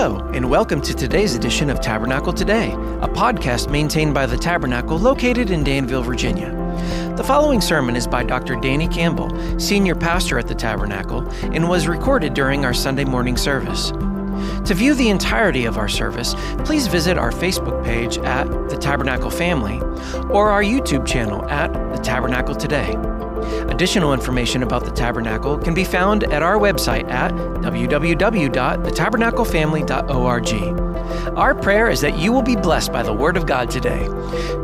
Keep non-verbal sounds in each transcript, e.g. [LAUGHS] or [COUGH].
Hello, and welcome to today's edition of Tabernacle Today, a podcast maintained by the Tabernacle located in Danville, Virginia. The following sermon is by Dr. Danny Campbell, senior pastor at the Tabernacle, and was recorded during our Sunday morning service. To view the entirety of our service, please visit our Facebook page at The Tabernacle Family or our YouTube channel at The Tabernacle Today. Additional information about the Tabernacle can be found at our website at www.thetabernaclefamily.org. Our prayer is that you will be blessed by the Word of God today.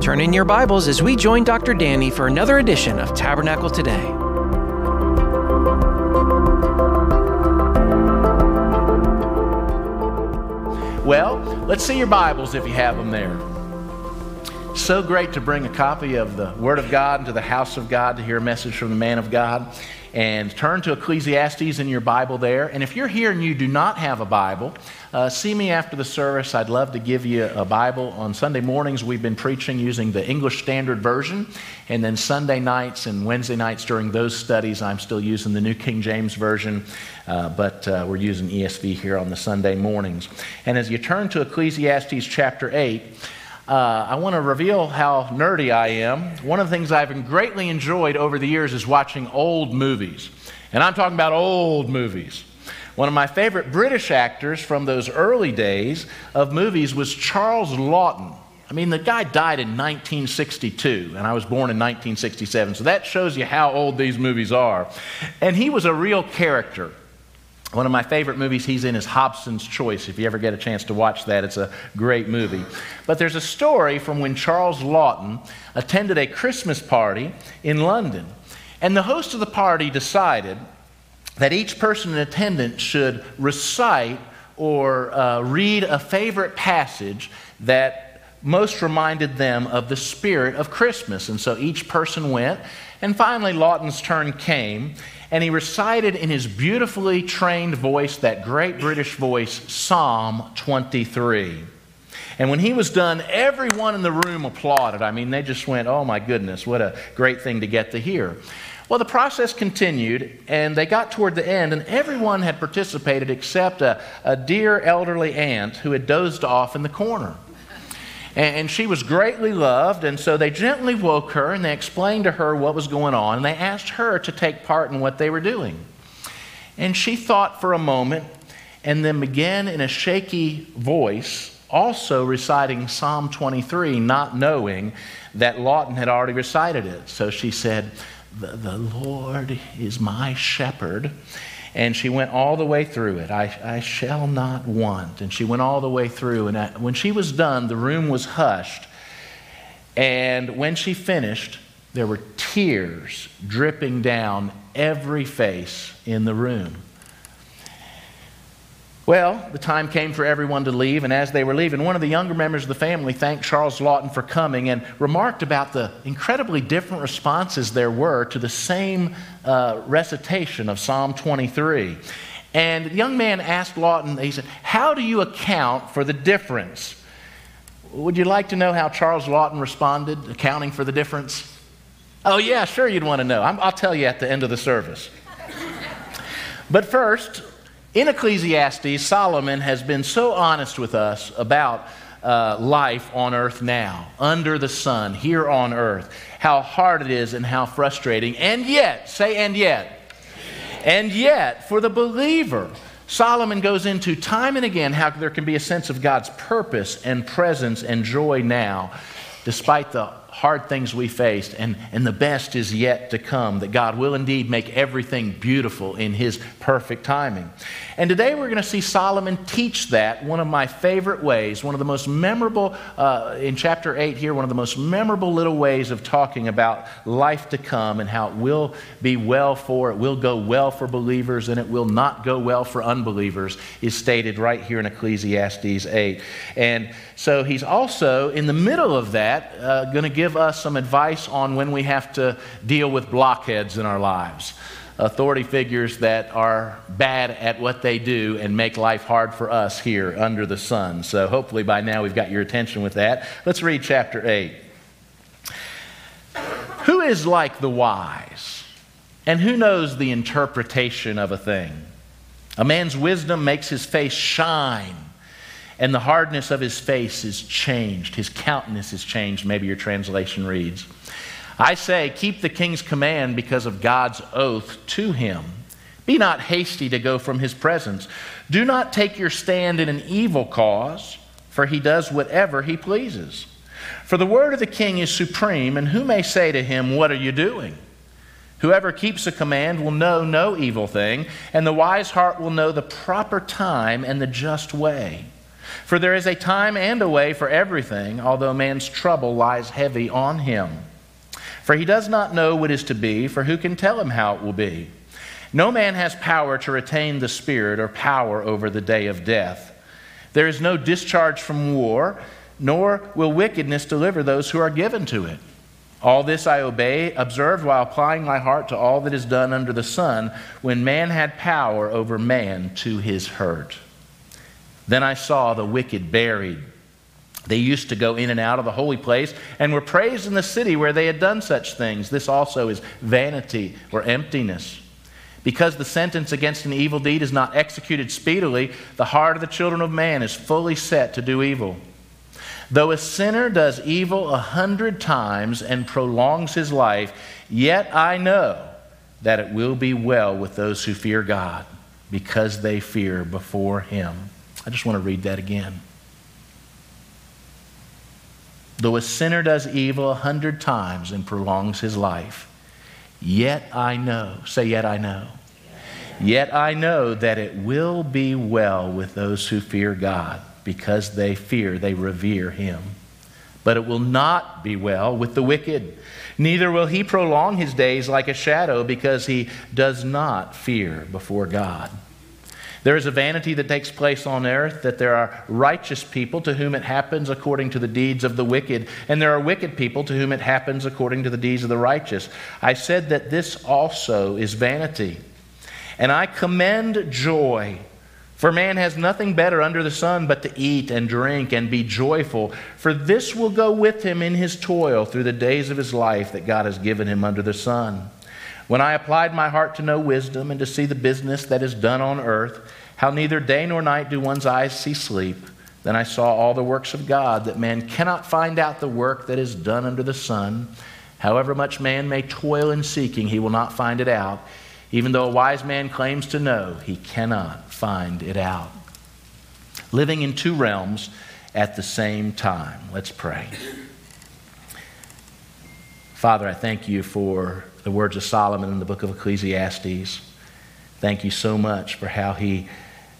Turn in your Bibles as we join Dr. Danny for another edition of Tabernacle Today. Well, let's see your Bibles if you have them there. So great to bring a copy of the Word of God into the house of God to hear a message from the man of God. And turn to Ecclesiastes in your Bible there. And if you're here and you do not have a Bible, uh, see me after the service. I'd love to give you a Bible. On Sunday mornings, we've been preaching using the English Standard Version. And then Sunday nights and Wednesday nights during those studies, I'm still using the New King James Version. Uh, but uh, we're using ESV here on the Sunday mornings. And as you turn to Ecclesiastes chapter 8, uh, I want to reveal how nerdy I am. One of the things I've greatly enjoyed over the years is watching old movies. And I'm talking about old movies. One of my favorite British actors from those early days of movies was Charles Laughton. I mean, the guy died in 1962, and I was born in 1967, so that shows you how old these movies are. And he was a real character. One of my favorite movies he's in is Hobson's Choice. If you ever get a chance to watch that, it's a great movie. But there's a story from when Charles Laughton attended a Christmas party in London. And the host of the party decided that each person in attendance should recite or uh, read a favorite passage that most reminded them of the spirit of Christmas. And so each person went. And finally, Laughton's turn came and he recited in his beautifully trained voice, that great British voice, Psalm 23. And when he was done, everyone in the room applauded. I mean, they just went, oh my goodness, what a great thing to get to hear. Well, the process continued, and they got toward the end, and everyone had participated except a, a dear elderly aunt who had dozed off in the corner. And she was greatly loved, and so they gently woke her and they explained to her what was going on, and they asked her to take part in what they were doing. And she thought for a moment and then began in a shaky voice, also reciting Psalm 23, not knowing that Laughton had already recited it. So she said, The, the Lord is my shepherd and she went all the way through it. I, I shall not want. And she went all the way through. And I, when she was done, the room was hushed. And when she finished, there were tears dripping down every face in the room. Well, the time came for everyone to leave, and as they were leaving, one of the younger members of the family thanked Charles Laughton for coming and remarked about the incredibly different responses there were to the same uh, recitation of Psalm 23. And the young man asked Laughton, he said, How do you account for the difference? Would you like to know how Charles Laughton responded, accounting for the difference? Oh, yeah, sure, you'd want to know. i will tell you at the end of the service. but first, in Ecclesiastes, Solomon has been so honest with us about uh, life on earth now, under the sun, here on earth, how hard it is and how frustrating. And yet, say, and yet, and yet, for the believer, Solomon goes into time and again how there can be a sense of God's purpose and presence and joy now, despite the hard things we faced, and, and the best is yet to come, that God will indeed make everything beautiful in His perfect timing. And today we're going to see Solomon teach that one of my favorite ways, one of the most memorable, uh, in chapter 8 here, one of the most memorable little ways of talking about life to come and how it will be well for, it will go well for believers and it will not go well for unbelievers, is stated right here in Ecclesiastes 8. And so he's also, in the middle of that, uh, going to give us some advice on when we have to deal with blockheads in our lives. Authority figures that are bad at what they do and make life hard for us here under the sun. So hopefully by now we've got your attention with that. Let's read chapter 8. Who is like the wise? And who knows the interpretation of a thing? A man's wisdom makes his face shine and the hardness of his face is changed. His countenance is changed, maybe your translation reads. I say, keep the king's command because of God's oath to him. Be not hasty to go from his presence. Do not take your stand in an evil cause, for he does whatever he pleases. For the word of the king is supreme, and who may say to him, What are you doing? Whoever keeps a command will know no evil thing, and the wise heart will know the proper time and the just way. For there is a time and a way for everything, although man's trouble lies heavy on him. For he does not know what is to be, for who can tell him how it will be? No man has power to retain the Spirit or power over the day of death. There is no discharge from war, nor will wickedness deliver those who are given to it. All this I obey, observed while applying my heart to all that is done under the sun, when man had power over man to his hurt. Then I saw the wicked buried. They used to go in and out of the holy place and were praised in the city where they had done such things. This also is vanity or emptiness. Because the sentence against an evil deed is not executed speedily, the heart of the children of man is fully set to do evil. Though a sinner does evil a hundred times and prolongs his life, yet I know that it will be well with those who fear God because they fear before him. I just want to read that again. Though a sinner does evil a hundred times and prolongs his life, yet I know, say, yet I know, yet I know that it will be well with those who fear God because they fear, they revere him. But it will not be well with the wicked. Neither will he prolong his days like a shadow because he does not fear before God. There is a vanity that takes place on earth that there are righteous people to whom it happens according to the deeds of the wicked, and there are wicked people to whom it happens according to the deeds of the righteous. I said that this also is vanity. And I commend joy. For man has nothing better under the sun but to eat and drink and be joyful, for this will go with him in his toil through the days of his life that God has given him under the sun. When I applied my heart to know wisdom and to see the business that is done on earth, how neither day nor night do one's eyes see sleep, then I saw all the works of God, that man cannot find out the work that is done under the sun. However much man may toil in seeking, he will not find it out. Even though a wise man claims to know, he cannot find it out. Living in two realms at the same time. Let's pray. Father, I thank you for the words of Solomon in the book of Ecclesiastes. Thank you so much for how he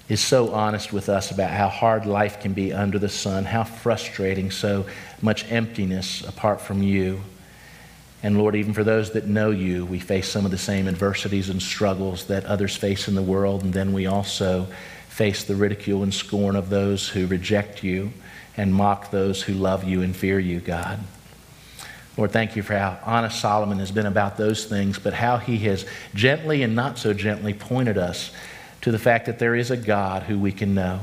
is so honest with us about how hard life can be under the sun, how frustrating, so much emptiness apart from you. And Lord, even for those that know you, we face some of the same adversities and struggles that others face in the world. And then we also face the ridicule and scorn of those who reject you and mock those who love you and fear you, God. Lord, thank you for how honest Solomon has been about those things, but how he has gently and not so gently pointed us to the fact that there is a God who we can know.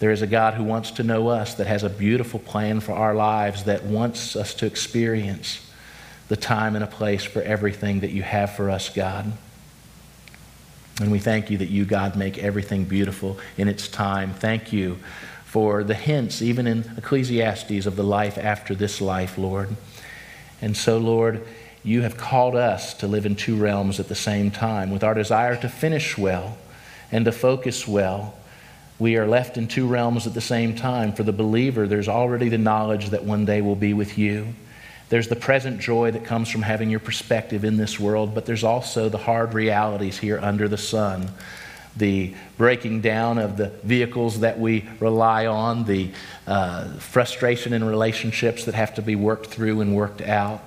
There is a God who wants to know us, that has a beautiful plan for our lives, that wants us to experience the time and a place for everything that you have for us, God. And we thank you that you, God, make everything beautiful in its time. Thank you for the hints, even in Ecclesiastes, of the life after this life, Lord. And so, Lord, you have called us to live in two realms at the same time. With our desire to finish well and to focus well, we are left in two realms at the same time. For the believer, there's already the knowledge that one day we'll be with you. There's the present joy that comes from having your perspective in this world, but there's also the hard realities here under the sun the breaking down of the vehicles that we rely on, the uh, frustration in relationships that have to be worked through and worked out.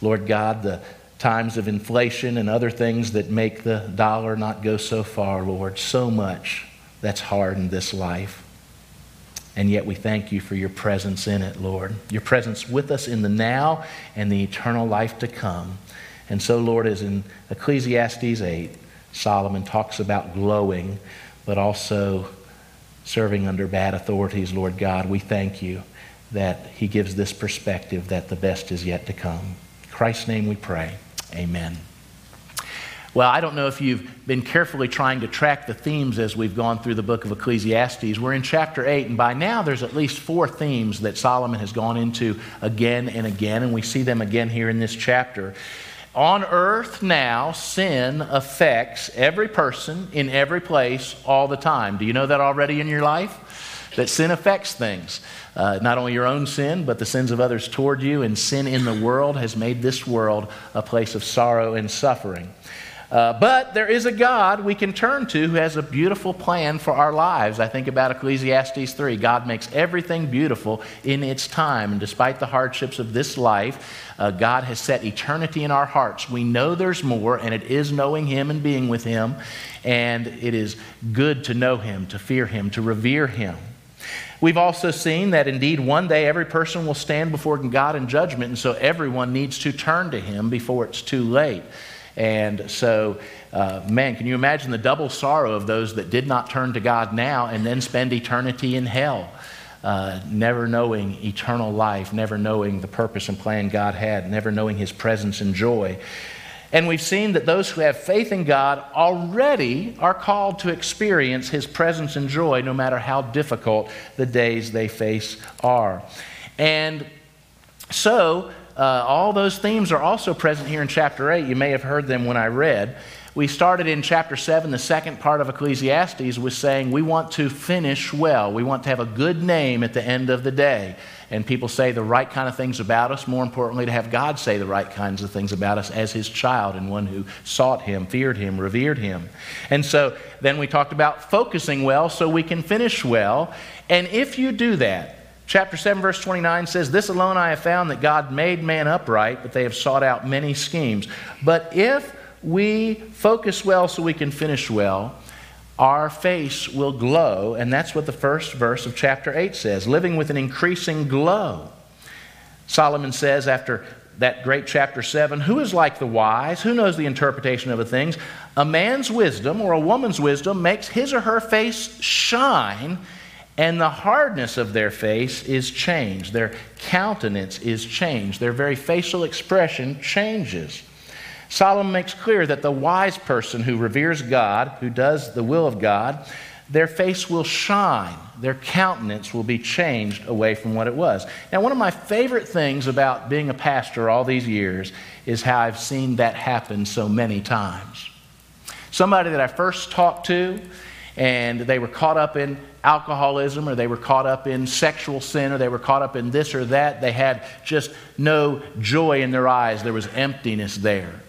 Lord God, the times of inflation and other things that make the dollar not go so far, Lord, so much that's hard in this life. And yet we thank you for your presence in it, Lord. Your presence with us in the now and the eternal life to come. And so, Lord, as in Ecclesiastes 8, Solomon talks about glowing, but also serving under bad authorities, Lord God. We thank you that he gives this perspective that the best is yet to come. In Christ's name we pray. Amen. Well, I don't know if you've been carefully trying to track the themes as we've gone through the book of Ecclesiastes. We're in chapter 8, and by now there's at least four themes that Solomon has gone into again and again, and we see them again here in this chapter. On earth now, sin affects every person in every place all the time. Do you know that already in your life? That sin affects things. Uh, not only your own sin, but the sins of others toward you, and sin in the world has made this world a place of sorrow and suffering. Uh, but there is a God we can turn to who has a beautiful plan for our lives. I think about Ecclesiastes 3. God makes everything beautiful in its time. And despite the hardships of this life, uh, God has set eternity in our hearts. We know there's more, and it is knowing Him and being with Him. And it is good to know Him, to fear Him, to revere Him. We've also seen that indeed one day every person will stand before God in judgment, and so everyone needs to turn to Him before it's too late. And so, uh, man, can you imagine the double sorrow of those that did not turn to God now and then spend eternity in hell? Uh, never knowing eternal life, never knowing the purpose and plan God had, never knowing His presence and joy. And we've seen that those who have faith in God already are called to experience His presence and joy no matter how difficult the days they face are. And so, uh, all those themes are also present here in chapter 8. You may have heard them when I read. We started in chapter 7, the second part of Ecclesiastes was saying we want to finish well. We want to have a good name at the end of the day. And people say the right kind of things about us. More importantly, to have God say the right kinds of things about us as His child and one who sought Him, feared Him, revered Him. And so then we talked about focusing well so we can finish well. And if you do that, Chapter 7, verse 29 says, This alone I have found that God made man upright, but they have sought out many schemes. But if we focus well so we can finish well, our face will glow. And that's what the first verse of chapter 8 says living with an increasing glow. Solomon says after that great chapter 7 Who is like the wise? Who knows the interpretation of the things? A man's wisdom or a woman's wisdom makes his or her face shine and the hardness of their face is changed. Their countenance is changed. Their very facial expression changes. Solomon makes clear that the wise person who reveres God, who does the will of God, their face will shine. Their countenance will be changed away from what it was. Now, one of my favorite things about being a pastor all these years is how I've seen that happen so many times. Somebody that I first talked to, and they were caught up in alcoholism or they were caught up in sexual sin or they were caught up in this or that. They had just no joy in their eyes. There was emptiness there.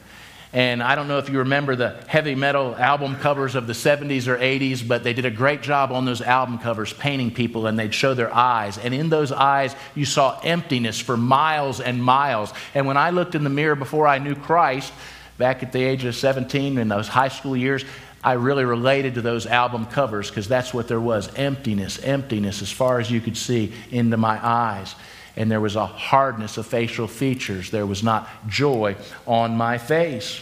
And I don't know if you remember the heavy metal album covers of the 70s or 80s, but they did a great job on those album covers painting people and they'd show their eyes. And in those eyes, you saw emptiness for miles and miles. And when I looked in the mirror before I knew Christ, back at the age of 17 in those high school years, I really related to those album covers because that's what there was emptiness, emptiness as far as you could see into my eyes. And there was a hardness of facial features. There was not joy on my face.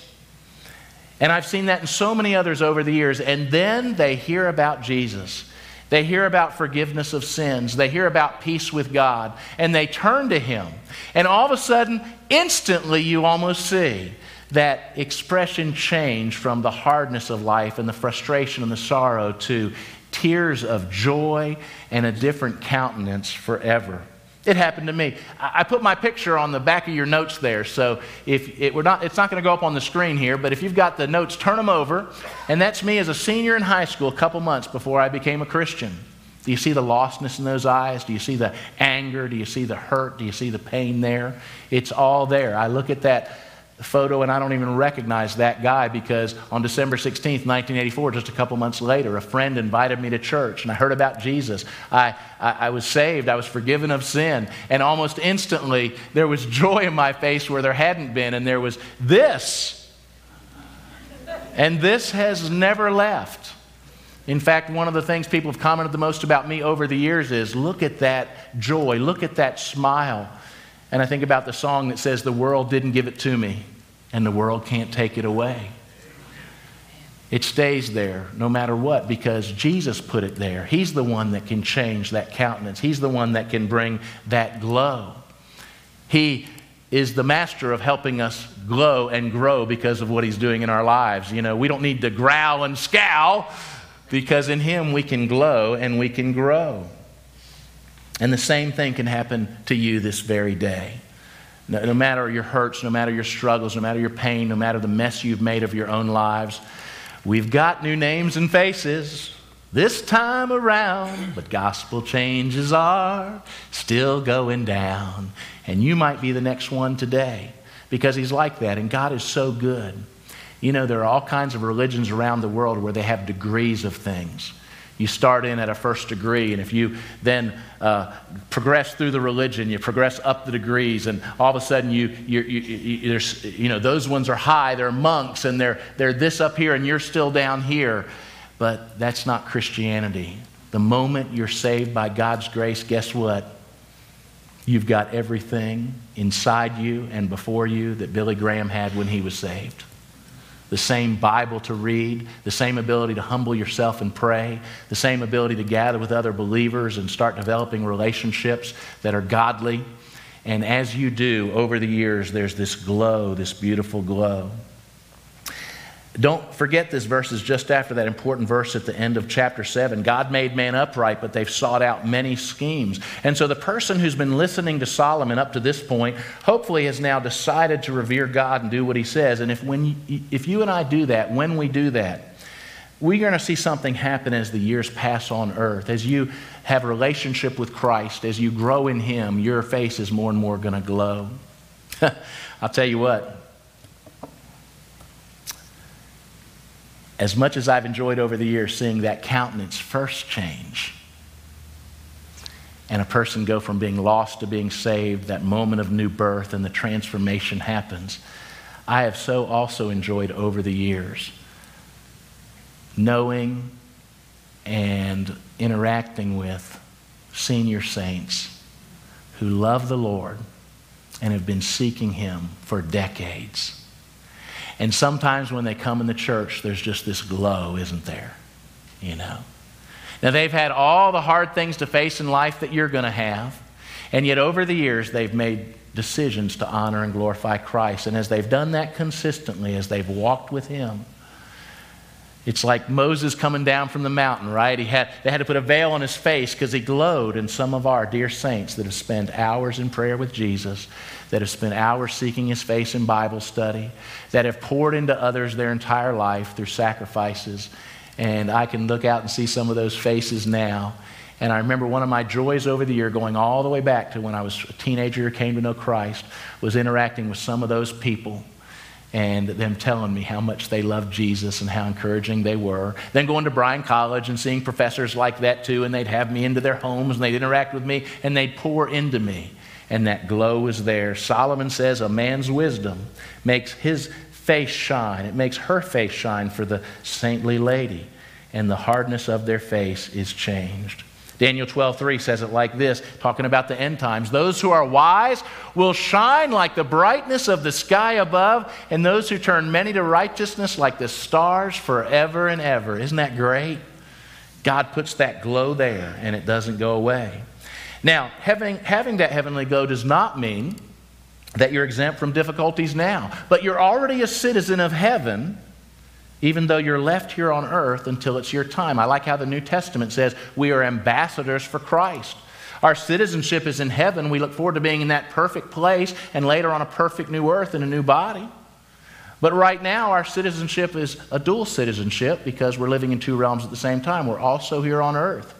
And I've seen that in so many others over the years. And then they hear about Jesus. They hear about forgiveness of sins. They hear about peace with God. And they turn to Him. And all of a sudden, instantly, you almost see that expression change from the hardness of life and the frustration and the sorrow to tears of joy and a different countenance forever. It happened to me. I put my picture on the back of your notes there, so if it were not, it's not going to go up on the screen here. But if you've got the notes, turn them over, and that's me as a senior in high school, a couple months before I became a Christian. Do you see the lostness in those eyes? Do you see the anger? Do you see the hurt? Do you see the pain there? It's all there. I look at that photo, and I don't even recognize that guy because on December 16th, 1984, just a couple months later, a friend invited me to church, and I heard about Jesus. I, I, I, was saved, I was forgiven of sin, and almost instantly there was joy in my face where there hadn't been, and there was this. And this has never left. In fact, one of the things people have commented the most about me over the years is look at that joy, look at that smile. And I think about the song that says, The world didn't give it to me, and the world can't take it away. It stays there no matter what because Jesus put it there. He's the one that can change that countenance, He's the one that can bring that glow. He is the master of helping us glow and grow because of what he's doing in our lives. You know, we don't need to growl and scowl because in him we can glow and we can grow. And the same thing can happen to you this very day. No, no, matter your hurts, no matter your struggles, no matter your pain, no matter the mess you've made of your own lives, we've got new names and faces this time around, but gospel changes are still going down. And you might be the next one today because he's like that, and God is so good. You know, there are all kinds of religions around the world where they have degrees of things. You start in at a first degree, and if you then uh, progress through the religion, you progress up the degrees, and all of a sudden you, you, you, you, there's, you know, those ones are high, they're monks, and they're, they're this up here, and you're still down here. But that's not Christianity. The moment you're saved by God's grace, guess what? You've got everything inside you and before you that Billy Graham had when he was saved the same Bible to read, the same ability to humble yourself and pray, the same ability to gather with other believers and start developing relationships that are godly. And as you do over the years, there's this glow, this beautiful glow. Don't forget this verse is just after that important verse at the end of chapter 7. God made man upright, but they've sought out many schemes. And so the person who's been listening to Solomon up to this point hopefully has now decided to revere God and do what he says. And if, when you, if you and I do that, when we do that, we're going to see something happen as the years pass on earth. As you have a relationship with Christ, as you grow in Him, your face is more and more going to glow. [LAUGHS] I'll tell you what, as much as I've enjoyed over the years seeing that countenance first change and a person go from being lost to being saved, that moment of new birth and the transformation happens, I have so also enjoyed over the years knowing and interacting with senior saints who love the Lord and have been seeking Him for decades and sometimes when they come in the church, there's just this glow, isn't there? You know? Now, they've had all the hard things to face in life that you're going to have. And yet, over the years, they've made decisions to honor and glorify Christ. And as they've done that consistently, as they've walked with Him, it's like Moses coming down from the mountain, right? He had, they had to put a veil on his face because he glowed. And some of our dear saints that have spent hours in prayer with Jesus, that have spent hours seeking his face in Bible study, that have poured into others their entire life through sacrifices. And I can look out and see some of those faces now. And I remember one of my joys over the year, going all the way back to when I was a teenager, came to know Christ, was interacting with some of those people and them telling me how much they loved Jesus and how encouraging they were. Then going to Bryan College and seeing professors like that too, and they'd have me into their homes and they'd interact with me and they'd pour into me. And that glow is there. Solomon says a man's wisdom makes his face shine, it makes her face shine for the saintly lady, and the hardness of their face is changed. Daniel 12, 3 says it like this, talking about the end times. Those who are wise will shine like the brightness of the sky above, and those who turn many to righteousness like the stars forever and ever. Isn't that great? God puts that glow there, and it doesn't go away. Now, having, having that heavenly go does not mean that you're exempt from difficulties now, but you're already a citizen of heaven even though you're left here on earth until it's your time. I like how the New Testament says we are ambassadors for Christ. Our citizenship is in heaven. We look forward to being in that perfect place and later on a perfect new earth and a new body. But right now, our citizenship is a dual citizenship because we're living in two realms at the same time. We're also here on earth.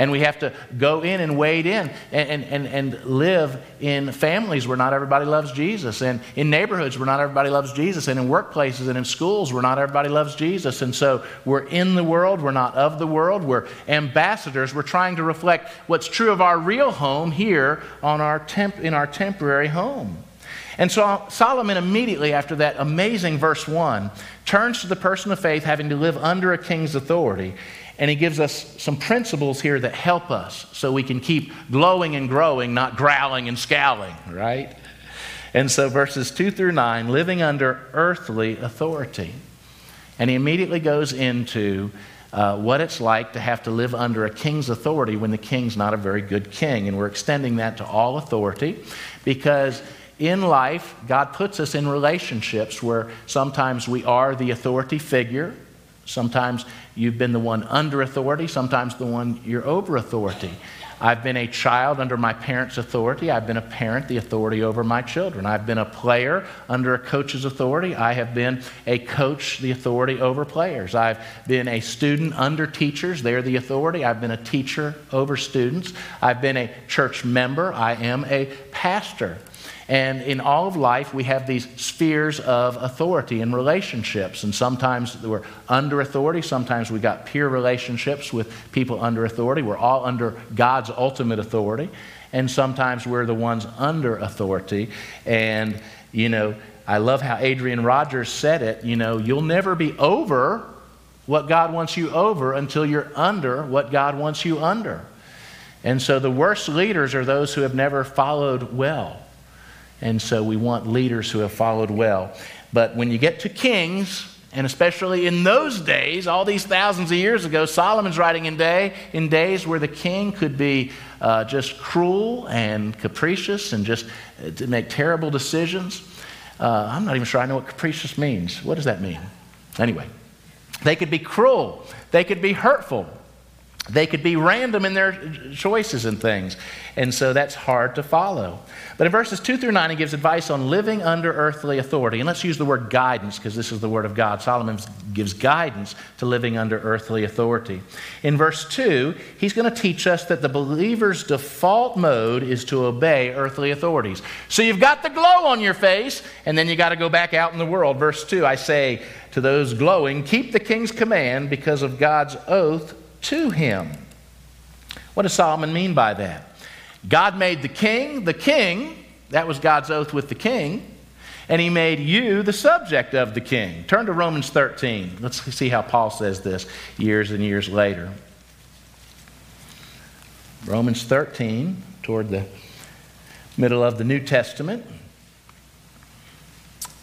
And we have to go in and wade in and, and, and live in families where not everybody loves Jesus, and in neighborhoods where not everybody loves Jesus, and in workplaces and in schools where not everybody loves Jesus. And so we're in the world, we're not of the world, we're ambassadors. We're trying to reflect what's true of our real home here on our temp- in our temporary home. And so Solomon immediately after that amazing verse 1 turns to the person of faith having to live under a king's authority. And he gives us some principles here that help us so we can keep glowing and growing, not growling and scowling, right? And so verses 2 through 9, living under earthly authority. And he immediately goes into uh, what it's like to have to live under a king's authority when the king's not a very good king. And we're extending that to all authority because in life, God puts us in relationships where sometimes we are the authority figure, sometimes you've been the one under authority, sometimes the one you're over authority. I've been a child under my parents' authority. I've been a parent, the authority over my children. I've been a player under a coach's authority. I have been a coach, the authority over players. I've been a student under teachers. They're the authority. I've been a teacher over students. I've been a church member. I am a pastor. And in all of life, we have these spheres of authority and relationships. And sometimes we're under authority, sometimes we got peer relationships with people under authority. We're all under God's ultimate authority. And sometimes we're the ones under authority. And, you know, I love how Adrian Rogers said it. You know, you'll never be over what God wants you over until you're under what God wants you under. And so the worst leaders are those who have never followed well. And so we want leaders who have followed well. But when you get to kings, and especially in those days, all these thousands of years ago, Solomon's writing in day in days where the king could be uh, just cruel and capricious and just uh, make terrible decisions. Uh, I'm not even sure I know what capricious means. What does that mean? Anyway, they could be cruel. They could be hurtful. They could be random in their choices and things. And so that's hard to follow. But in verses 2 through 9, he gives advice on living under earthly authority. And let's use the word guidance because this is the word of God. Solomon gives guidance to living under earthly authority. In verse 2, he's going to teach us that the believer's default mode is to obey earthly authorities. So you've got the glow on your face, and then you got to go back out in the world. Verse 2, I say to those glowing, keep the king's command because of God's oath to him. What does Solomon mean by that? God made the king the king, that was God's oath with the king, and he made you the subject of the king. Turn to Romans 13. Let's see how Paul says this years and years later. Romans 13, toward the middle of the New Testament.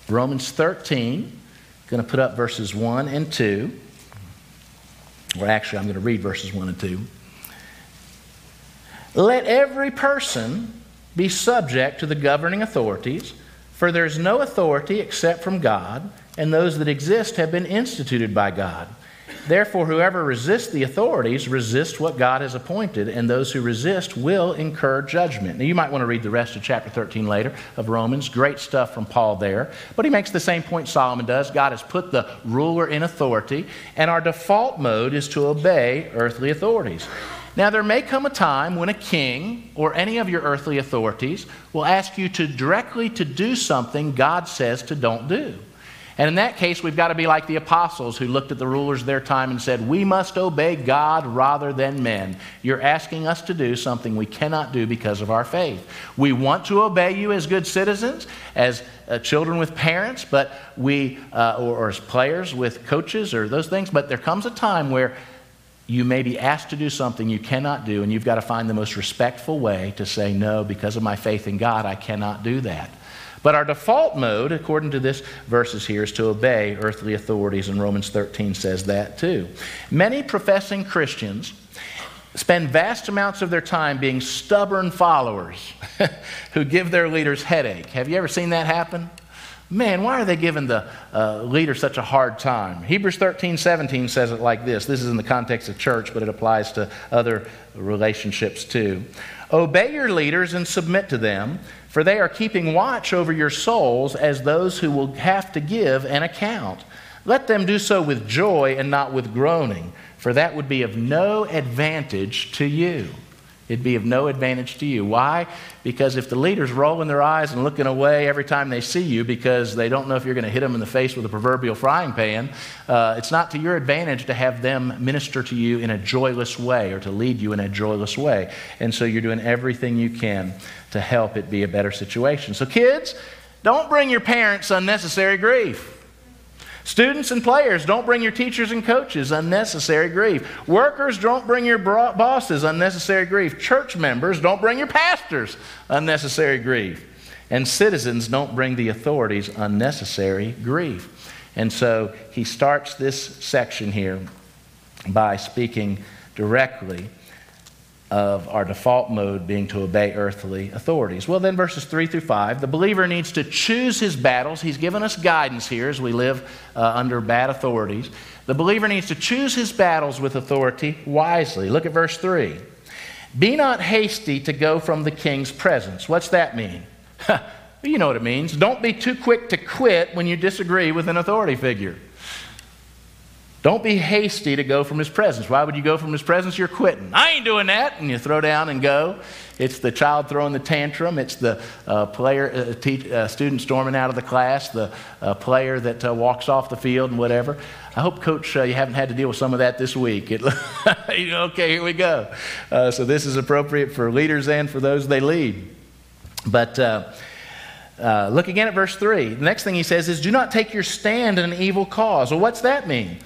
Romans 13, going to put up verses 1 and 2. Or actually, I'm going to read verses 1 and 2. Let every person be subject to the governing authorities, for there is no authority except from God, and those that exist have been instituted by God. Therefore, whoever resists the authorities resists what God has appointed, and those who resist will incur judgment. Now, you might want to read the rest of chapter 13 later of Romans. Great stuff from Paul there. But he makes the same point Solomon does. God has put the ruler in authority, and our default mode is to obey earthly authorities. Now, there may come a time when a king or any of your earthly authorities will ask you to directly to do something God says to don't do. And in that case, we've got to be like the apostles who looked at the rulers of their time and said, We must obey God rather than men. You're asking us to do something we cannot do because of our faith. We want to obey you as good citizens, as uh, children with parents, but we, uh, or, or as players with coaches or those things, but there comes a time where you may be asked to do something you cannot do, and you've got to find the most respectful way to say, No, because of my faith in God, I cannot do that. But our default mode, according to this verses here, is to obey earthly authorities, and Romans 13 says that too. Many professing Christians spend vast amounts of their time being stubborn followers [LAUGHS] who give their leaders headache. Have you ever seen that happen? Man, why are they giving the uh, leader such a hard time? Hebrews 13, 17 says it like this. This is in the context of church, but it applies to other relationships too. Obey your leaders and submit to them, for they are keeping watch over your souls as those who will have to give an account. Let them do so with joy and not with groaning, for that would be of no advantage to you. It'd be of no advantage to you. Why? Because if the leader's rolling their eyes and looking away every time they see you because they don't know if you're going to hit them in the face with a proverbial frying pan, uh, it's not to your advantage to have them minister to you in a joyless way or to lead you in a joyless way. And so you're doing everything you can to help it be a better situation. So, kids, don't bring your parents unnecessary grief. Students and players, don't bring your teachers and coaches unnecessary grief. Workers, don't bring your bosses unnecessary grief. Church members, don't bring your pastors unnecessary grief. And citizens, don't bring the authorities unnecessary grief. And so he starts this section here by speaking directly of our default mode being to obey earthly authorities. Well, then, verses 3 through 5, the believer needs to choose his battles. He's given us guidance here as we live uh, under bad authorities. The believer needs to choose his battles with authority wisely. Look at verse 3. Be not hasty to go from the king's presence. What's that mean? [LAUGHS] you know what it means. Don't be too quick to quit when you disagree with an authority figure. Don't be hasty to go from his presence. Why would you go from his presence? You're quitting. I ain't doing that. And you throw down and go. It's the child throwing the tantrum. It's the uh, player, uh, uh, student storming out of the class, the uh, player that uh, walks off the field and whatever. I hope, Coach, uh, you haven't had to deal with some of that this week. It, [LAUGHS] okay, here we go. so this is appropriate for leaders and for those they lead. But look again at verse 3. The next thing he says is, Do not take your stand in an evil cause. Well, what's that mean?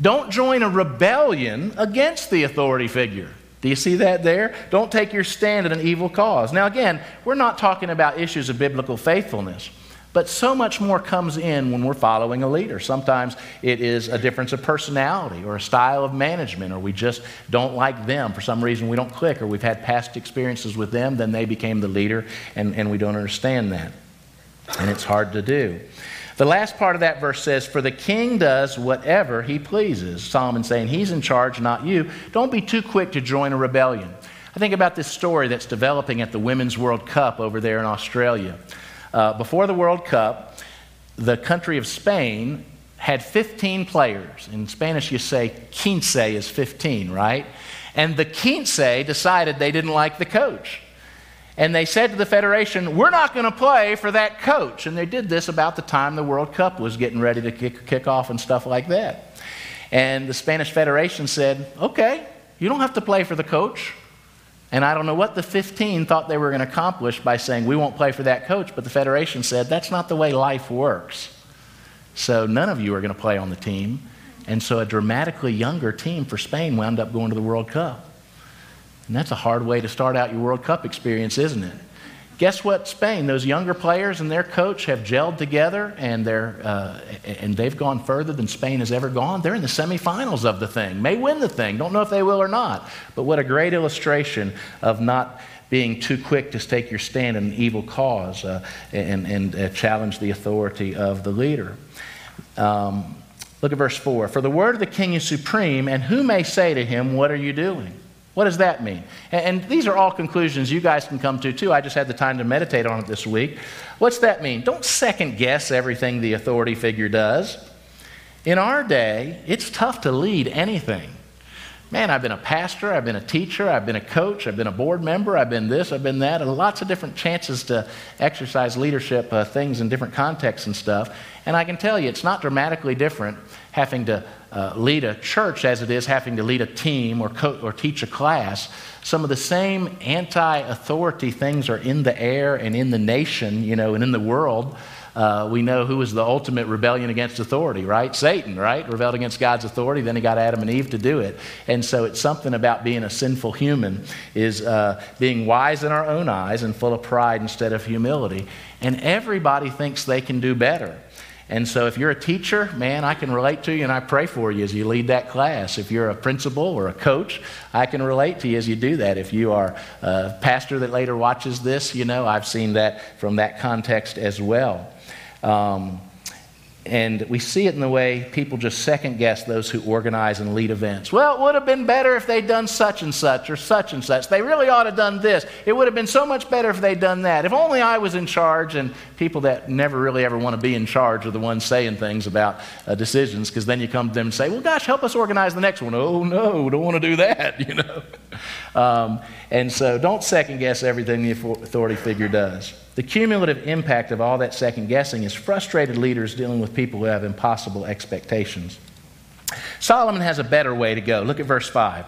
Don't join a rebellion against the authority figure. Do you see that there? Don't take your stand in an evil cause. Now, again, we're not talking about issues of biblical faithfulness, but so much more comes in when we're following a leader. Sometimes it is a difference of personality or a style of management, or we just don't like them. For some reason, we don't click, or we've had past experiences with them, then they became the leader, and, and we don't understand that. And it's hard to do. The last part of that verse says, For the king does whatever he pleases. Solomon saying, He's in charge, not you. Don't be too quick to join a rebellion. I think about this story that's developing at the Women's World Cup over there in Australia. Uh, before the World Cup, the country of Spain had 15 players. In Spanish, you say quince is 15, right? And the quince decided they didn't like the coach and they said to the Federation, We're not going to play for that coach. And they did this about the time the World Cup was getting ready to kick, kick off and stuff like that. And the Spanish Federation said, Okay, you don't have to play for the coach. And I don't know what the 15 thought they were going to accomplish by saying, We won't play for that coach. But the Federation said, That's not the way life works. So none of you are going to play on the team. And so a dramatically younger team for Spain wound up going to the World Cup. And that's a hard way to start out your World Cup experience, isn't it? Guess what, Spain? Those younger players and their coach have gelled together, and they're uh, and they've gone further than Spain has ever gone. They're in the semifinals of the thing. May win the thing. Don't know if they will or not. But what a great illustration of not being too quick to take your stand in an evil cause uh, and, and uh, challenge the authority of the leader. Um, look at verse 4. For the word of the king is supreme, and who may say to him, What are you doing? What does that mean? And, and, these are all conclusions you guys can come to too. I just had the time to meditate on it this week. What's that mean? Don't second guess everything the authority figure does. In our day, it's tough to lead anything. Man, I've been a pastor, I've been a teacher, I've been a coach, I've been a board member, I've been this, I've been that, and lots of different chances to exercise leadership uh, things in different contexts and stuff. And I can tell you, it's not dramatically different having to uh, lead a church as it is having to lead a team or, co- or teach a class. Some of the same anti authority things are in the air and in the nation, you know, and in the world. Uh, we know who was the ultimate rebellion against authority, right? Satan, right? Rebelled against God's authority. Then he got Adam and Eve to do it. And so it's something about being a sinful human is uh, being wise in our own eyes and full of pride instead of humility. And everybody thinks they can do better. And so, if you're a teacher, man, I can relate to you and I pray for you as you lead that class. If you're a principal or a coach, I can relate to you as you do that. If you are a pastor that later watches this, you know, I've seen that from that context as well. Um, and we see it in the way people just second guess those who organize and lead events. Well, it would have been better if they'd done such and such or such and such. They really ought to have done this. It would have been so much better if they'd done that. If only I was in charge, and people that never really ever want to be in charge are the ones saying things about uh, decisions, because then you come to them and say, Well, gosh, help us organize the next one. Oh, no, don't want to do that, [LAUGHS] you know. Um, and so don't second guess everything the authority figure does. The cumulative impact of all that second guessing is frustrated leaders dealing with people who have impossible expectations. Solomon has a better way to go. Look at verse 5.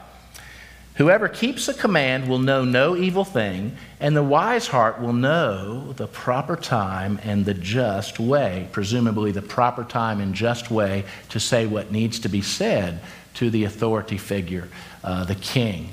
Whoever keeps a command will know no evil thing, and the wise heart will know the proper time and the just way, presumably the proper time and just way to say what needs to be said to the authority figure, uh, the king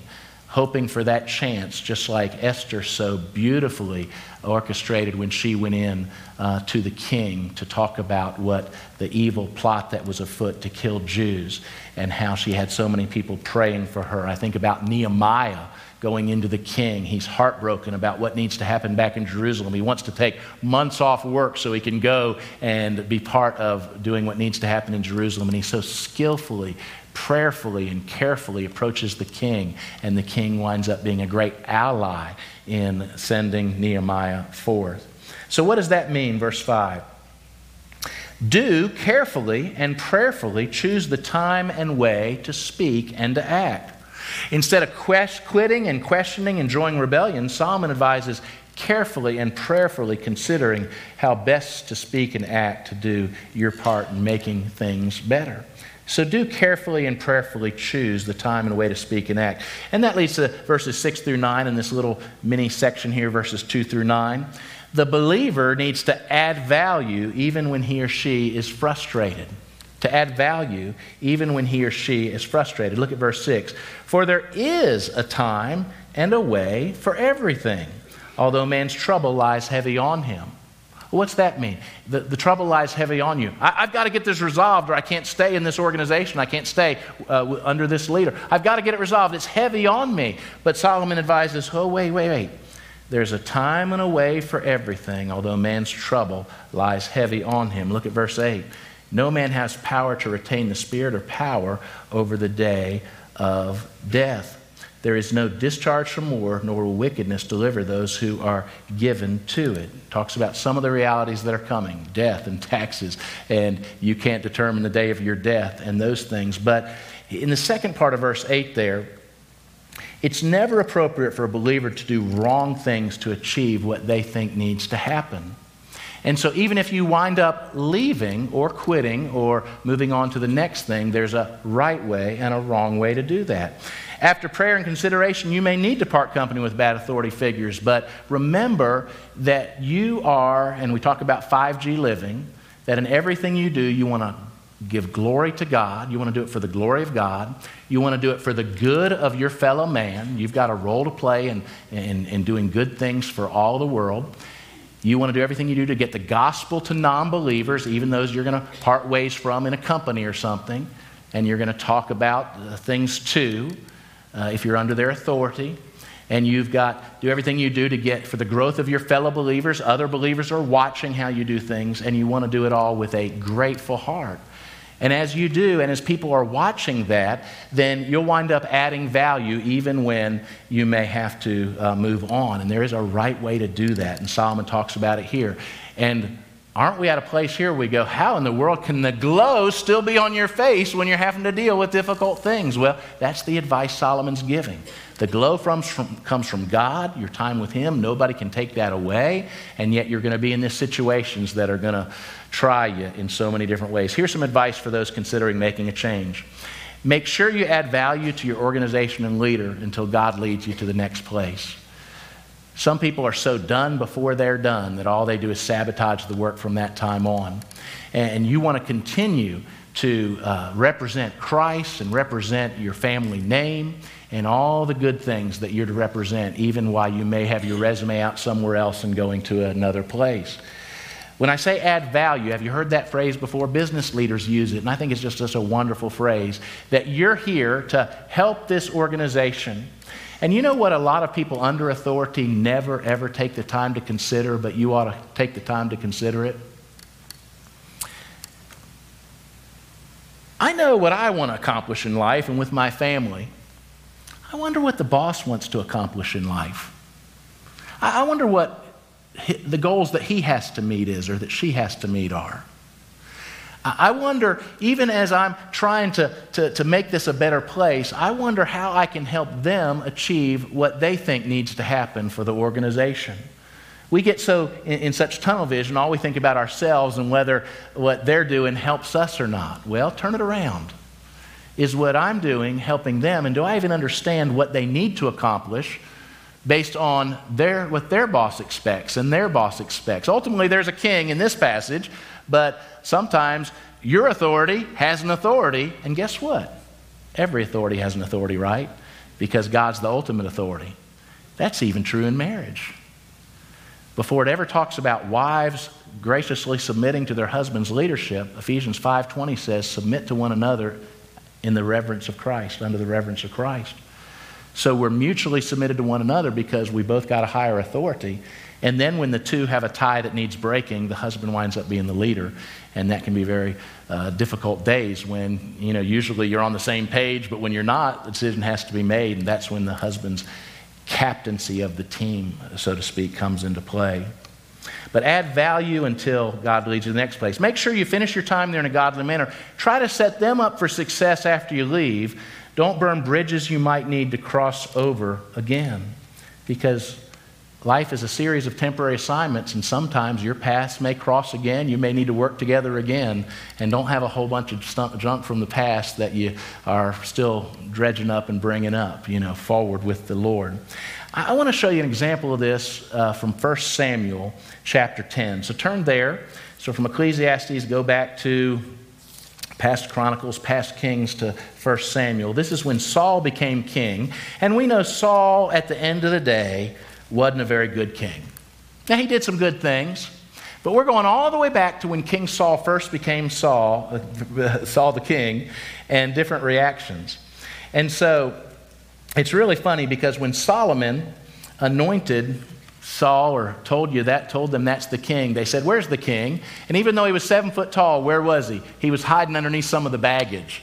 hoping for that chance, just like Esther so beautifully orchestrated when she went in uh, to the king to talk about what the evil plot that was afoot to kill Jews and how she had so many people praying for her. I think about Nehemiah going into the king. He's heartbroken about what needs to happen back in Jerusalem. He wants to take months off work so he can go and be part of doing what needs to happen in Jerusalem. And he so skillfully, prayerfully, and carefully approaches the king. And the king winds up being a great ally in sending Nehemiah forth. So, what does that mean, verse 5? Do carefully and prayerfully choose the time and way to speak and to act. Instead of quest- quitting and questioning and joining rebellion, Solomon advises carefully and prayerfully considering how best to speak and act to do your part in making things better. So do carefully and prayerfully choose the time and way to speak and act. And that leads to verses 6 through 9 in this little mini section here, verses 2 through 9 the believer needs to add value even when he or she is frustrated. To add value even when he or she is frustrated. Look at verse 6. For there is a time and a way for everything, although man's trouble lies heavy on him. What's that mean? The, the trouble lies heavy on you. I, have got to get this resolved, or I can't stay in this organization. I can't stay uh, under this leader. I've got to get it resolved. It's heavy on me. But Solomon advises, oh, wait, wait, wait. There's a time and a way for everything, although man's trouble lies heavy on him. Look at verse 8. No man has power to retain the spirit or power over the day of death. There is no discharge from war, nor will wickedness deliver those who are given to it. Talks about some of the realities that are coming death and taxes, and you can't determine the day of your death and those things. But in the second part of verse 8 there, it's never appropriate for a believer to do wrong things to achieve what they think needs to happen. And so, even if you wind up leaving or quitting or moving on to the next thing, there's a right way and a wrong way to do that. After prayer and consideration, you may need to part company with bad authority figures, but remember that you are, and we talk about 5G living, that in everything you do, you want to give glory to God. You want to do it for the glory of God. You want to do it for the good of your fellow man. You've got a role to play in, in, in doing good things for all the world. You want to do everything you do to get the gospel to non believers, even those you're going to part ways from in a company or something. And you're going to talk about uh, things too, uh, if you're under their authority. And you've got do everything you do to get for the growth of your fellow believers. Other believers are watching how you do things, and you want to do it all with a grateful heart. And as you do, and as people are watching that, then you'll wind up adding value even when you may have to uh, move on. And there is a right way to do that. And Solomon talks about it here. And aren't we at a place here where we go, how in the world can the glow still be on your face when you're having to deal with difficult things? Well, that's the advice Solomon's giving. The glow from, from, comes from God, your time with Him. Nobody can take that away. And yet you're going to be in these situations that are going to try you in so many different ways. Here's some advice for those considering making a change. Make sure you add value to your organization and leader until God leads you to the next place. Some people are so done before they're done that all they do is sabotage the work from that time on. And you want to continue to uh, represent Christ and represent your family name and all the good things that you're to represent, even while you may have your resume out somewhere else and going to another place. When I say add value, have you heard that phrase before? Business leaders use it, and I think it's just, just a wonderful phrase that you're here to help this organization. And you know what a lot of people under authority never ever take the time to consider, but you ought to take the time to consider it? I know what I want to accomplish in life and with my family. I wonder what the boss wants to accomplish in life. I wonder what the goals that he has to meet is or that she has to meet are. I wonder, even as I'm trying to, to, to make this a better place, I wonder how I can help them achieve what they think needs to happen for the organization. We get so in, in, such tunnel vision, all we think about ourselves and whether what they're doing helps us or not. Well, turn it around. Is what I'm doing helping them? And do I even understand what they need to accomplish based on their, what their boss expects and their boss expects. Ultimately, there's a king in this passage, but sometimes your authority has an authority, and guess what? Every authority has an authority, right? Because God's the ultimate authority. That's even true in marriage. Before it ever talks about wives graciously submitting to their husband's leadership, Ephesians 5:20 says, "Submit to one another in the reverence of Christ, under the reverence of Christ." So we're mutually submitted to one another because we both got a higher authority. And then when the two have a tie that needs breaking, the husband winds up being the leader. And that can be very uh, difficult days when, you know, usually you're on the same page, but when you're not, the decision has to be made. And that's when the husband's captaincy of the team, so to speak, comes into play. But add value until God leads you to the next place. Make sure you finish your time there in a godly manner. Try to set them up for success after you leave. Don't burn bridges you might need to cross over again. Because life is a series of temporary assignments, and sometimes your paths may cross again. You may need to work together again, and don't have a whole bunch of junk from the past that you are still dredging up and bringing up, you know, forward with the Lord. I, want to show you an example of this uh, from 1 Samuel chapter 10. So turn there. So from Ecclesiastes, go back to past Chronicles, past Kings to 1 Samuel. This is when Saul became king. And we know Saul, at the end of the day, wasn't a very good king. Now, he did some good things. But we're going all the way back to when King Saul first became Saul, [LAUGHS] Saul the king, and different reactions. And so it's really funny because when Solomon anointed Saul or told you that, told them that's the king, they said, Where's the king? And even though he was seven foot tall, where was he? He was hiding underneath some of the baggage.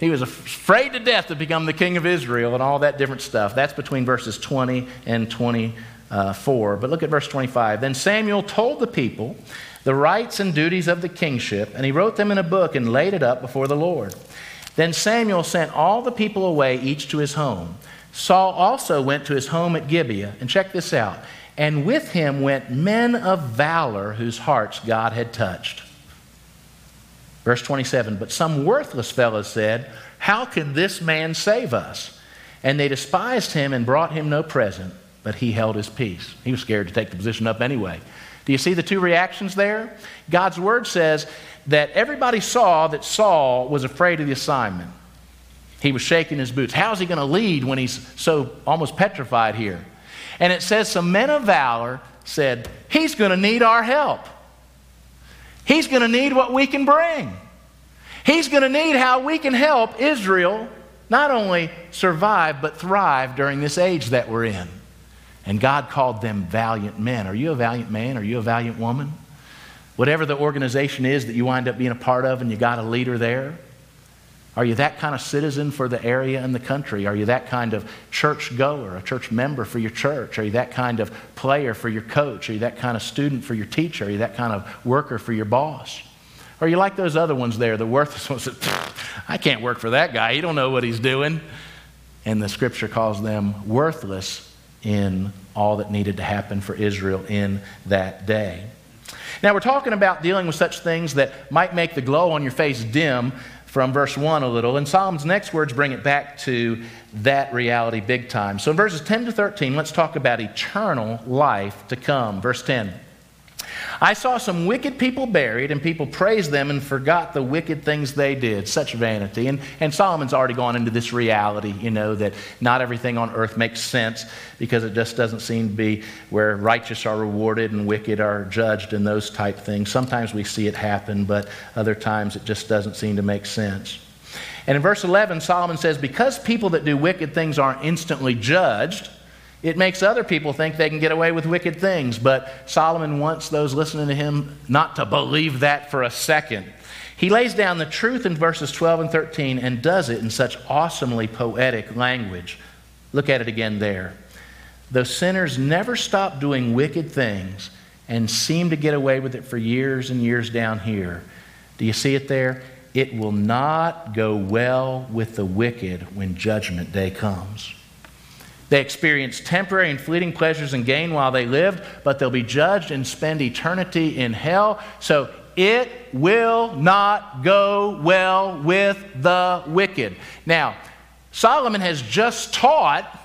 He was afraid to death to become the king of Israel and all that different stuff. That's between verses 20 and 24. But look at verse 25. Then Samuel told the people the rights and duties of the kingship, and he wrote them in a book and laid it up before the Lord. Then Samuel sent all the people away, each to his home. Saul also went to his home at Gibeah. And check this out. And with him went men of valor whose hearts God had touched. Verse 27 But some worthless fellows said, How can this man save us? And they despised him and brought him no present, but he held his peace. He was scared to take the position up anyway. Do you see the two reactions there? God's word says that everybody saw that Saul was afraid of the assignment. He was shaking his boots. How's he going to lead when he's so almost petrified here? And it says some men of valor said, He's going to need our help. He's going to need what we can bring. He's going to need how we can help Israel not only survive, but thrive during this age that we're in. And God called them valiant men. Are you a valiant man? Are you a valiant woman? Whatever the organization is that you wind up being a part of and you got a leader there, are you that kind of citizen for the area and the country? Are you that kind of church goer, a church member for your church? Are you that kind of player for your coach? Are you that kind of student for your teacher? Are you that kind of worker for your boss? Or are you like those other ones there, the worthless ones that, I can't work for that guy. He don't know what he's doing. And the scripture calls them worthless in all that needed to happen for Israel in that day. Now, we're talking about dealing with such things that might make the glow on your face dim from verse 1 a little. And Solomon's next words bring it back to that reality big time. So, in verses 10 to 13, let's talk about eternal life to come. Verse 10. I saw some wicked people buried, and people praised them and forgot the wicked things they did. Such vanity. And, and Solomon's already gone into this reality, you know, that not everything on earth makes sense because it just doesn't seem to be where righteous are rewarded and wicked are judged and those type things. Sometimes we see it happen, but other times it just doesn't seem to make sense. And in verse 11, Solomon says, Because people that do wicked things aren't instantly judged, it makes other people think they can get away with wicked things, but Solomon wants those listening to him not to believe that for a second. He lays down the truth in verses 12 and 13 and does it in such awesomely poetic language. Look at it again there. Though sinners never stop doing wicked things and seem to get away with it for years and years down here, do you see it there? It will not go well with the wicked when judgment day comes. They experienced temporary and fleeting pleasures and gain while they lived, but they'll be judged and spend eternity in hell. So it will not go well with the wicked. Now, Solomon has just taught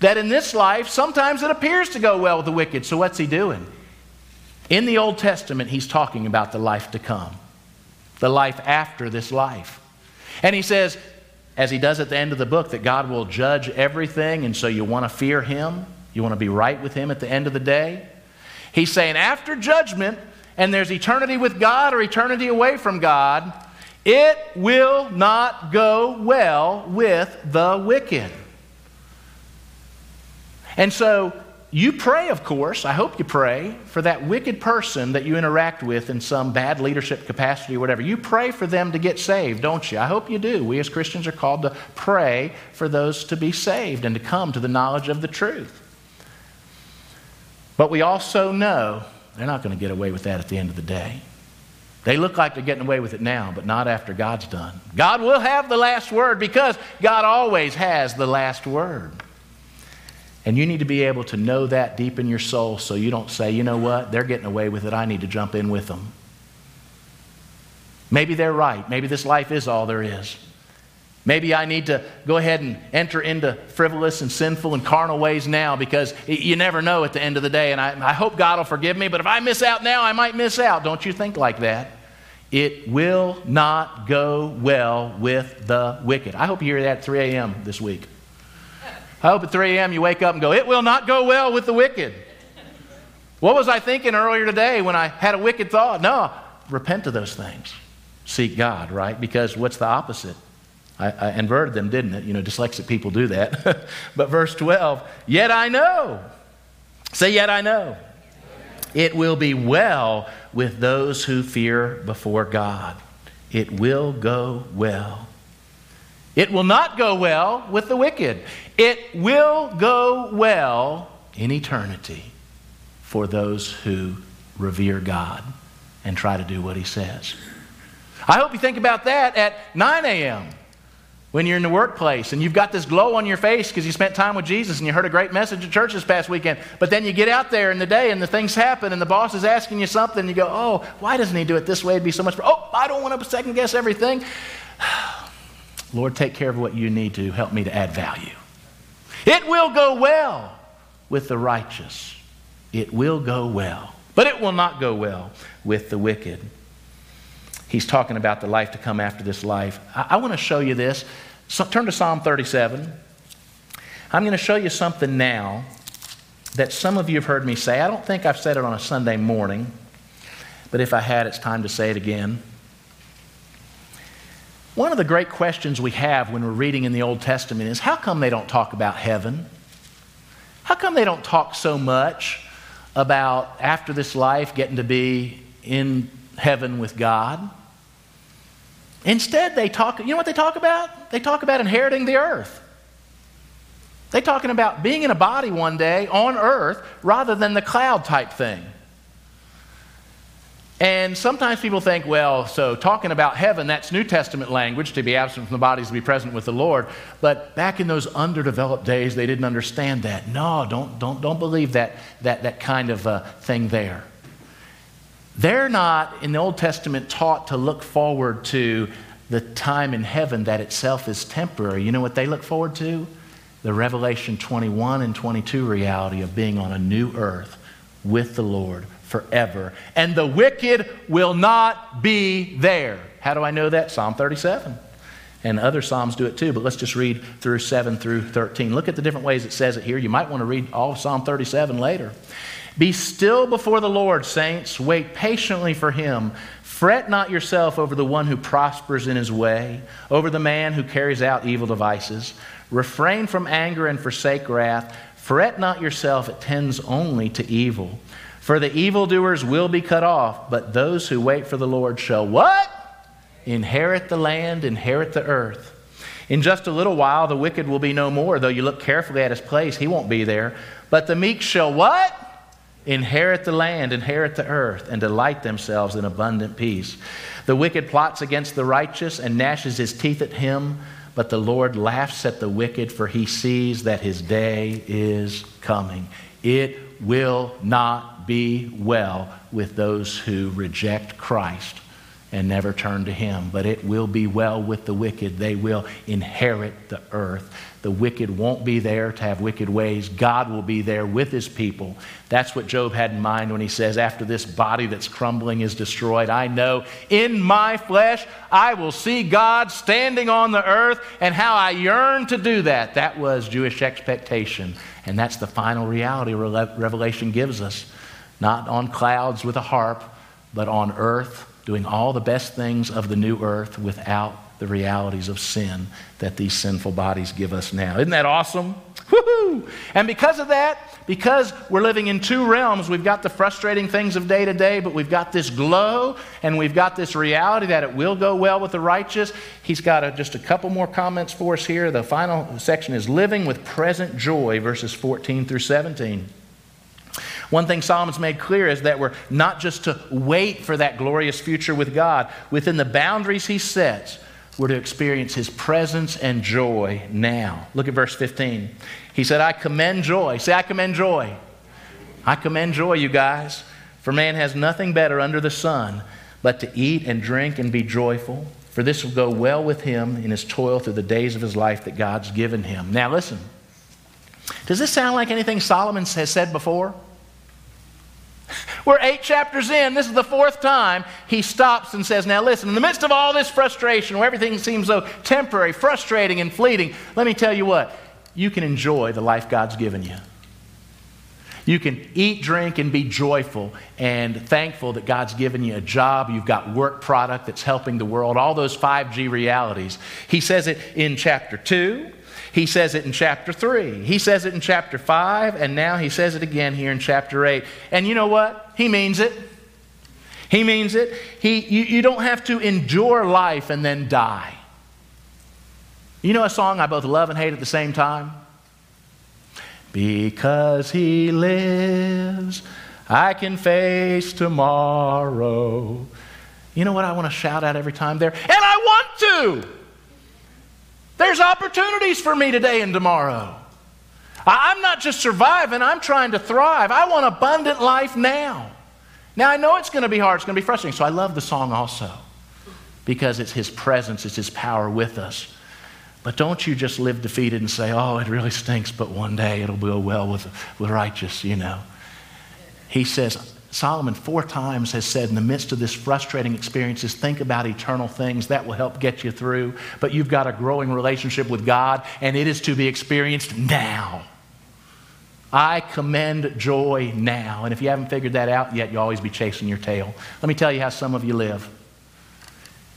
that in this life, sometimes it appears to go well with the wicked. So what's he doing? In the Old Testament, he's talking about the life to come, the life after this life. And he says, as he does at the end of the book, that God will judge everything, and so you want to fear him. You want to be right with him at the end of the day. He's saying, after judgment, and there's eternity with God or eternity away from God, it will not go well with the wicked. And so you pray, of course, I hope you pray for that wicked person that you interact with in some bad leadership capacity or whatever. You pray for them to get saved, don't you? I hope you do. We as Christians are called to pray for those to be saved and to come to the knowledge of the truth. But we also know they're not going to get away with that at the end of the day. They look like they're getting away with it now, but not after God's done. God will have the last word because God always has the last word. And you need to be able to know that deep in your soul so you don't say, you know what, they're getting away with it. I need to jump in with them. Maybe they're right. Maybe this life is all there is. Maybe I need to go ahead and enter into frivolous and sinful and carnal ways now because you never know at the end of the day. And I, I, hope God will forgive me, but if I miss out now, I might miss out. Don't you think like that? It will not go well with the wicked. I hope you hear that at 3 a.m. this week. I hope at 3 a.m. you wake up and go, It will not go well with the wicked. What was I thinking earlier today when I had a wicked thought? No, repent of those things. Seek God, right? Because what's the opposite? I, I inverted them, didn't it? You know, dyslexic people do that. [LAUGHS] but verse 12, yet I know. Say, yet I know. It will be well with those who fear before God. It will go well. It will not go well with the wicked. It will go well in eternity for those who revere God and try to do what He says. I hope you think about that at 9 a.m. when you're in the workplace and you've got this glow on your face because you spent time with Jesus and you heard a great message at church this past weekend. But then you get out there in the day and the things happen and the boss is asking you something and you go, oh, why doesn't he do it this way? It'd be so much. Oh, I don't want to second guess everything. Lord, take care of what you need to help me to add value. It will go well with the righteous. It will go well. But it will not go well with the wicked. He's talking about the life to come after this life. I, I want to show you this. So, turn to Psalm 37. I'm going to show you something now that some of you have heard me say. I don't think I've said it on a Sunday morning, but if I had, it's time to say it again. One of the great questions we have when we're reading in the Old Testament is how come they don't talk about heaven? How come they don't talk so much about after this life getting to be in heaven with God? Instead, they talk, you know what they talk about? They talk about inheriting the earth. They're talking about being in a body one day on earth rather than the cloud type thing. And sometimes people think, well, so talking about heaven, that's New Testament language, to be absent from the bodies, to be present with the Lord. But back in those underdeveloped days, they didn't understand that. No, don't, don't, don't believe that, that, that kind of uh, thing there. They're not, in the Old Testament, taught to look forward to the time in heaven that itself is temporary. You know what they look forward to? The Revelation 21 and 22 reality of being on a new earth with the Lord forever, and the wicked will not be there. How do I know that? Psalm 37. And other Psalms do it too, but let's just read through 7 through 13. Look at the different ways it says it here. You might want to read all Psalm 37 later. Be still before the Lord, saints. Wait patiently for him. Fret not yourself over the one who prospers in his way, over the man who carries out evil devices. Refrain from anger and forsake wrath. Fret not yourself, it tends only to evil. For the evildoers will be cut off, but those who wait for the Lord shall what? Inherit the land, inherit the earth. In just a little while, the wicked will be no more. Though you look carefully at his place, he won't be there. But the meek shall what? Inherit the land, inherit the earth, and delight themselves in abundant peace. The wicked plots against the righteous and gnashes his teeth at him, but the Lord laughs at the wicked, for he sees that his day is coming. It will not be well with those who reject Christ and never turn to Him, but it will be well with the wicked. They will inherit the earth. The wicked won't be there to have wicked ways. God will be there with His people. That's what Job had in mind when he says, After this body that's crumbling is destroyed, I know in my flesh I will see God standing on the earth, and how I yearn to do that. That was Jewish expectation. And that's the final reality Revelation gives us not on clouds with a harp, but on earth, doing all the best things of the new earth without the realities of sin that these sinful bodies give us now. Isn't that awesome? Woohoo! And because of that, because we're living in two realms, we've got the frustrating things of day to day, but we've got this glow and we've got this reality that it will go well with the righteous. He's got a, just a couple more comments for us here. The final section is living with present joy, verses 14 through 17. One thing Solomon's made clear is that we're not just to wait for that glorious future with God. Within the boundaries he sets, we're to experience his presence and joy now. Look at verse 15. He said, I commend joy. Say, I commend joy. I commend joy, you guys. For man has nothing better under the sun but to eat and drink and be joyful. For this will go well with him in his toil through the days of his life that God's given him. Now, listen. Does this sound like anything Solomon has said before? We're eight chapters in. This is the fourth time he stops and says, Now listen, in the midst of all this frustration where everything seems so temporary, frustrating, and fleeting, let me tell you what, you can enjoy the life God's given you. You can eat, drink, and be joyful and thankful that God's given you a job. You've got work product that's helping the world, all those 5G realities. He says it in chapter 2. He says it in chapter 3. He says it in chapter 5. And now he says it again here in chapter 8. And you know what? He means it. He means it. He, you, you don't have to endure life and then die. You know a song I both love and hate at the same time? Because he lives, I can face tomorrow. You know what I want to shout out every time there? And I want to! There's opportunities for me today and tomorrow. I'm not just surviving, I'm trying to thrive. I want abundant life now. Now, I know it's going to be hard, it's going to be frustrating, so I love the song also because it's His presence, it's His power with us. But don't you just live defeated and say, oh, it really stinks, but one day it'll go well with the righteous, you know. He says, Solomon four times has said, in the midst of this frustrating experiences, think about eternal things. That will help get you through. But you've got a growing relationship with God, and it is to be experienced now. I commend joy now. And if you haven't figured that out yet, you'll always be chasing your tail. Let me tell you how some of you live.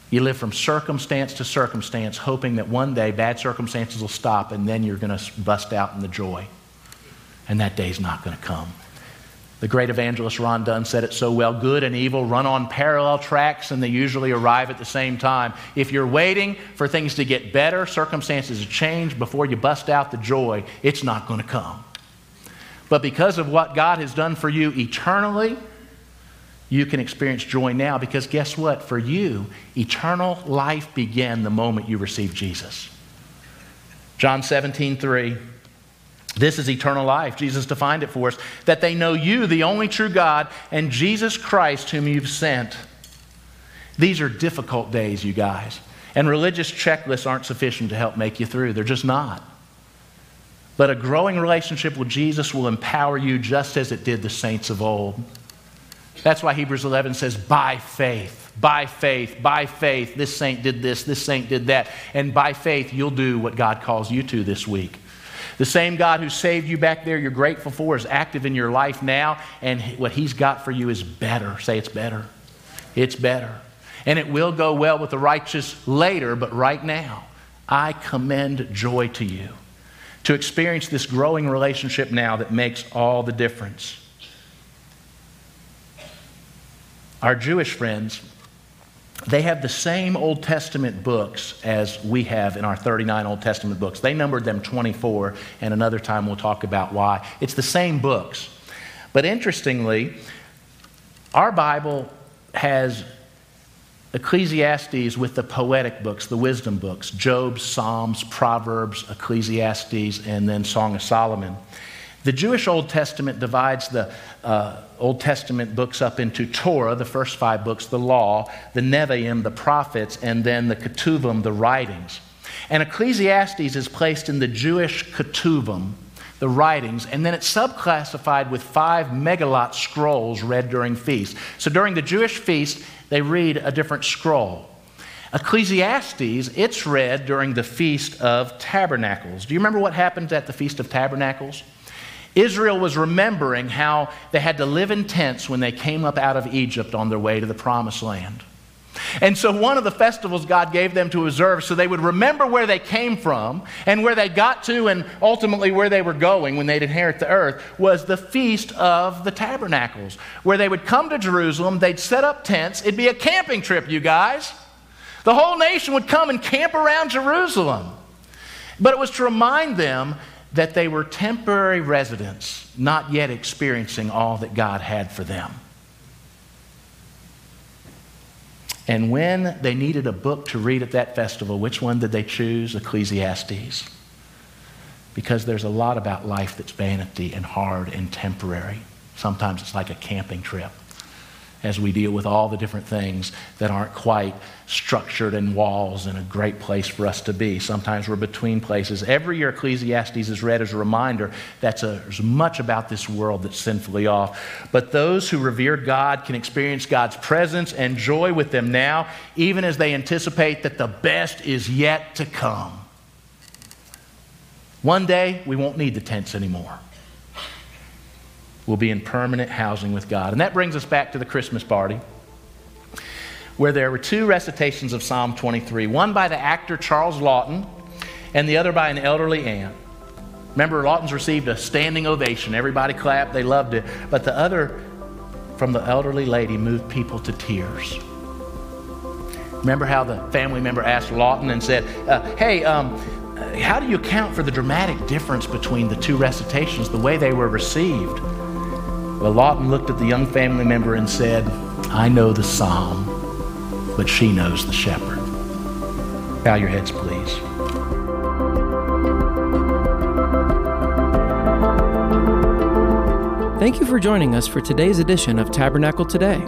You live from circumstance to circumstance, hoping that one day bad circumstances will stop, and then you're going to bust out in the joy. And that day's not going to come. The great evangelist Ron Dunn said it so well good and evil run on parallel tracks and they usually arrive at the same time. If you're waiting for things to get better, circumstances to change before you bust out the joy, it's not going to come. But because of what God has done for you eternally, you can experience joy now because guess what? For you, eternal life began the moment you received Jesus. John 17, 3. This is eternal life. Jesus defined it for us that they know you, the only true God, and Jesus Christ, whom you've sent. These are difficult days, you guys. And religious checklists aren't sufficient to help make you through. They're just not. But a growing relationship with Jesus will empower you just as it did the saints of old. That's why Hebrews 11 says, by faith, by faith, by faith. This saint did this, this saint did that. And by faith, you'll do what God calls you to this week. The same God who saved you back there, you're grateful for, is active in your life now, and what He's got for you is better. Say it's better. It's better. And it will go well with the righteous later, but right now, I commend joy to you to experience this growing relationship now that makes all the difference. Our Jewish friends, they have the same Old Testament books as we have in our 39 Old Testament books. They numbered them 24, and another time we'll talk about why. It's the same books. But interestingly, our Bible has Ecclesiastes with the poetic books, the wisdom books Job, Psalms, Proverbs, Ecclesiastes, and then Song of Solomon. The Jewish Old Testament divides the uh, Old Testament books up into Torah, the first five books, the law, the Nevi'im, the prophets, and then the Ketuvim, the writings. And Ecclesiastes is placed in the Jewish Ketuvim, the writings, and then it's subclassified with five megillot scrolls read during feasts. So during the Jewish feast, they read a different scroll. Ecclesiastes, it's read during the Feast of Tabernacles. Do you remember what happened at the Feast of Tabernacles? Israel was remembering how they had to live in tents when they came up out of Egypt on their way to the promised land. And so, one of the festivals God gave them to observe so they would remember where they came from and where they got to, and ultimately where they were going when they'd inherit the earth was the Feast of the Tabernacles, where they would come to Jerusalem, they'd set up tents. It'd be a camping trip, you guys. The whole nation would come and camp around Jerusalem. But it was to remind them that they were temporary residents, not yet experiencing all that God had for them. And when they needed a book to read at that festival, which one did they choose? Ecclesiastes. Because there's a lot about life that's vanity and hard and temporary. Sometimes it's like a camping trip as we deal with all the different things that aren't quite structured in walls and a great place for us to be. Sometimes we're between places. Every year, Ecclesiastes is read as a reminder that there's much about this world that's sinfully off. But those who revere God can experience God's presence and joy with them now, even as they anticipate that the best is yet to come. One day, we won't need the tents anymore will be in permanent housing with God. And that brings us back to the Christmas party, where there were two recitations of Psalm 23 one by the actor Charles Laughton, and the other by an elderly aunt. Remember, Laughton's received a standing ovation. Everybody clapped, they loved it. But the other from the elderly lady moved people to tears. Remember how the family member asked Laughton and said, uh, Hey, um, how do you account for the dramatic difference between the two recitations, the way they were received? Well, Laughton looked at the young family member and said, I know the psalm, but she knows the shepherd. Bow your heads, please. Thank you for joining us for today's edition of Tabernacle Today.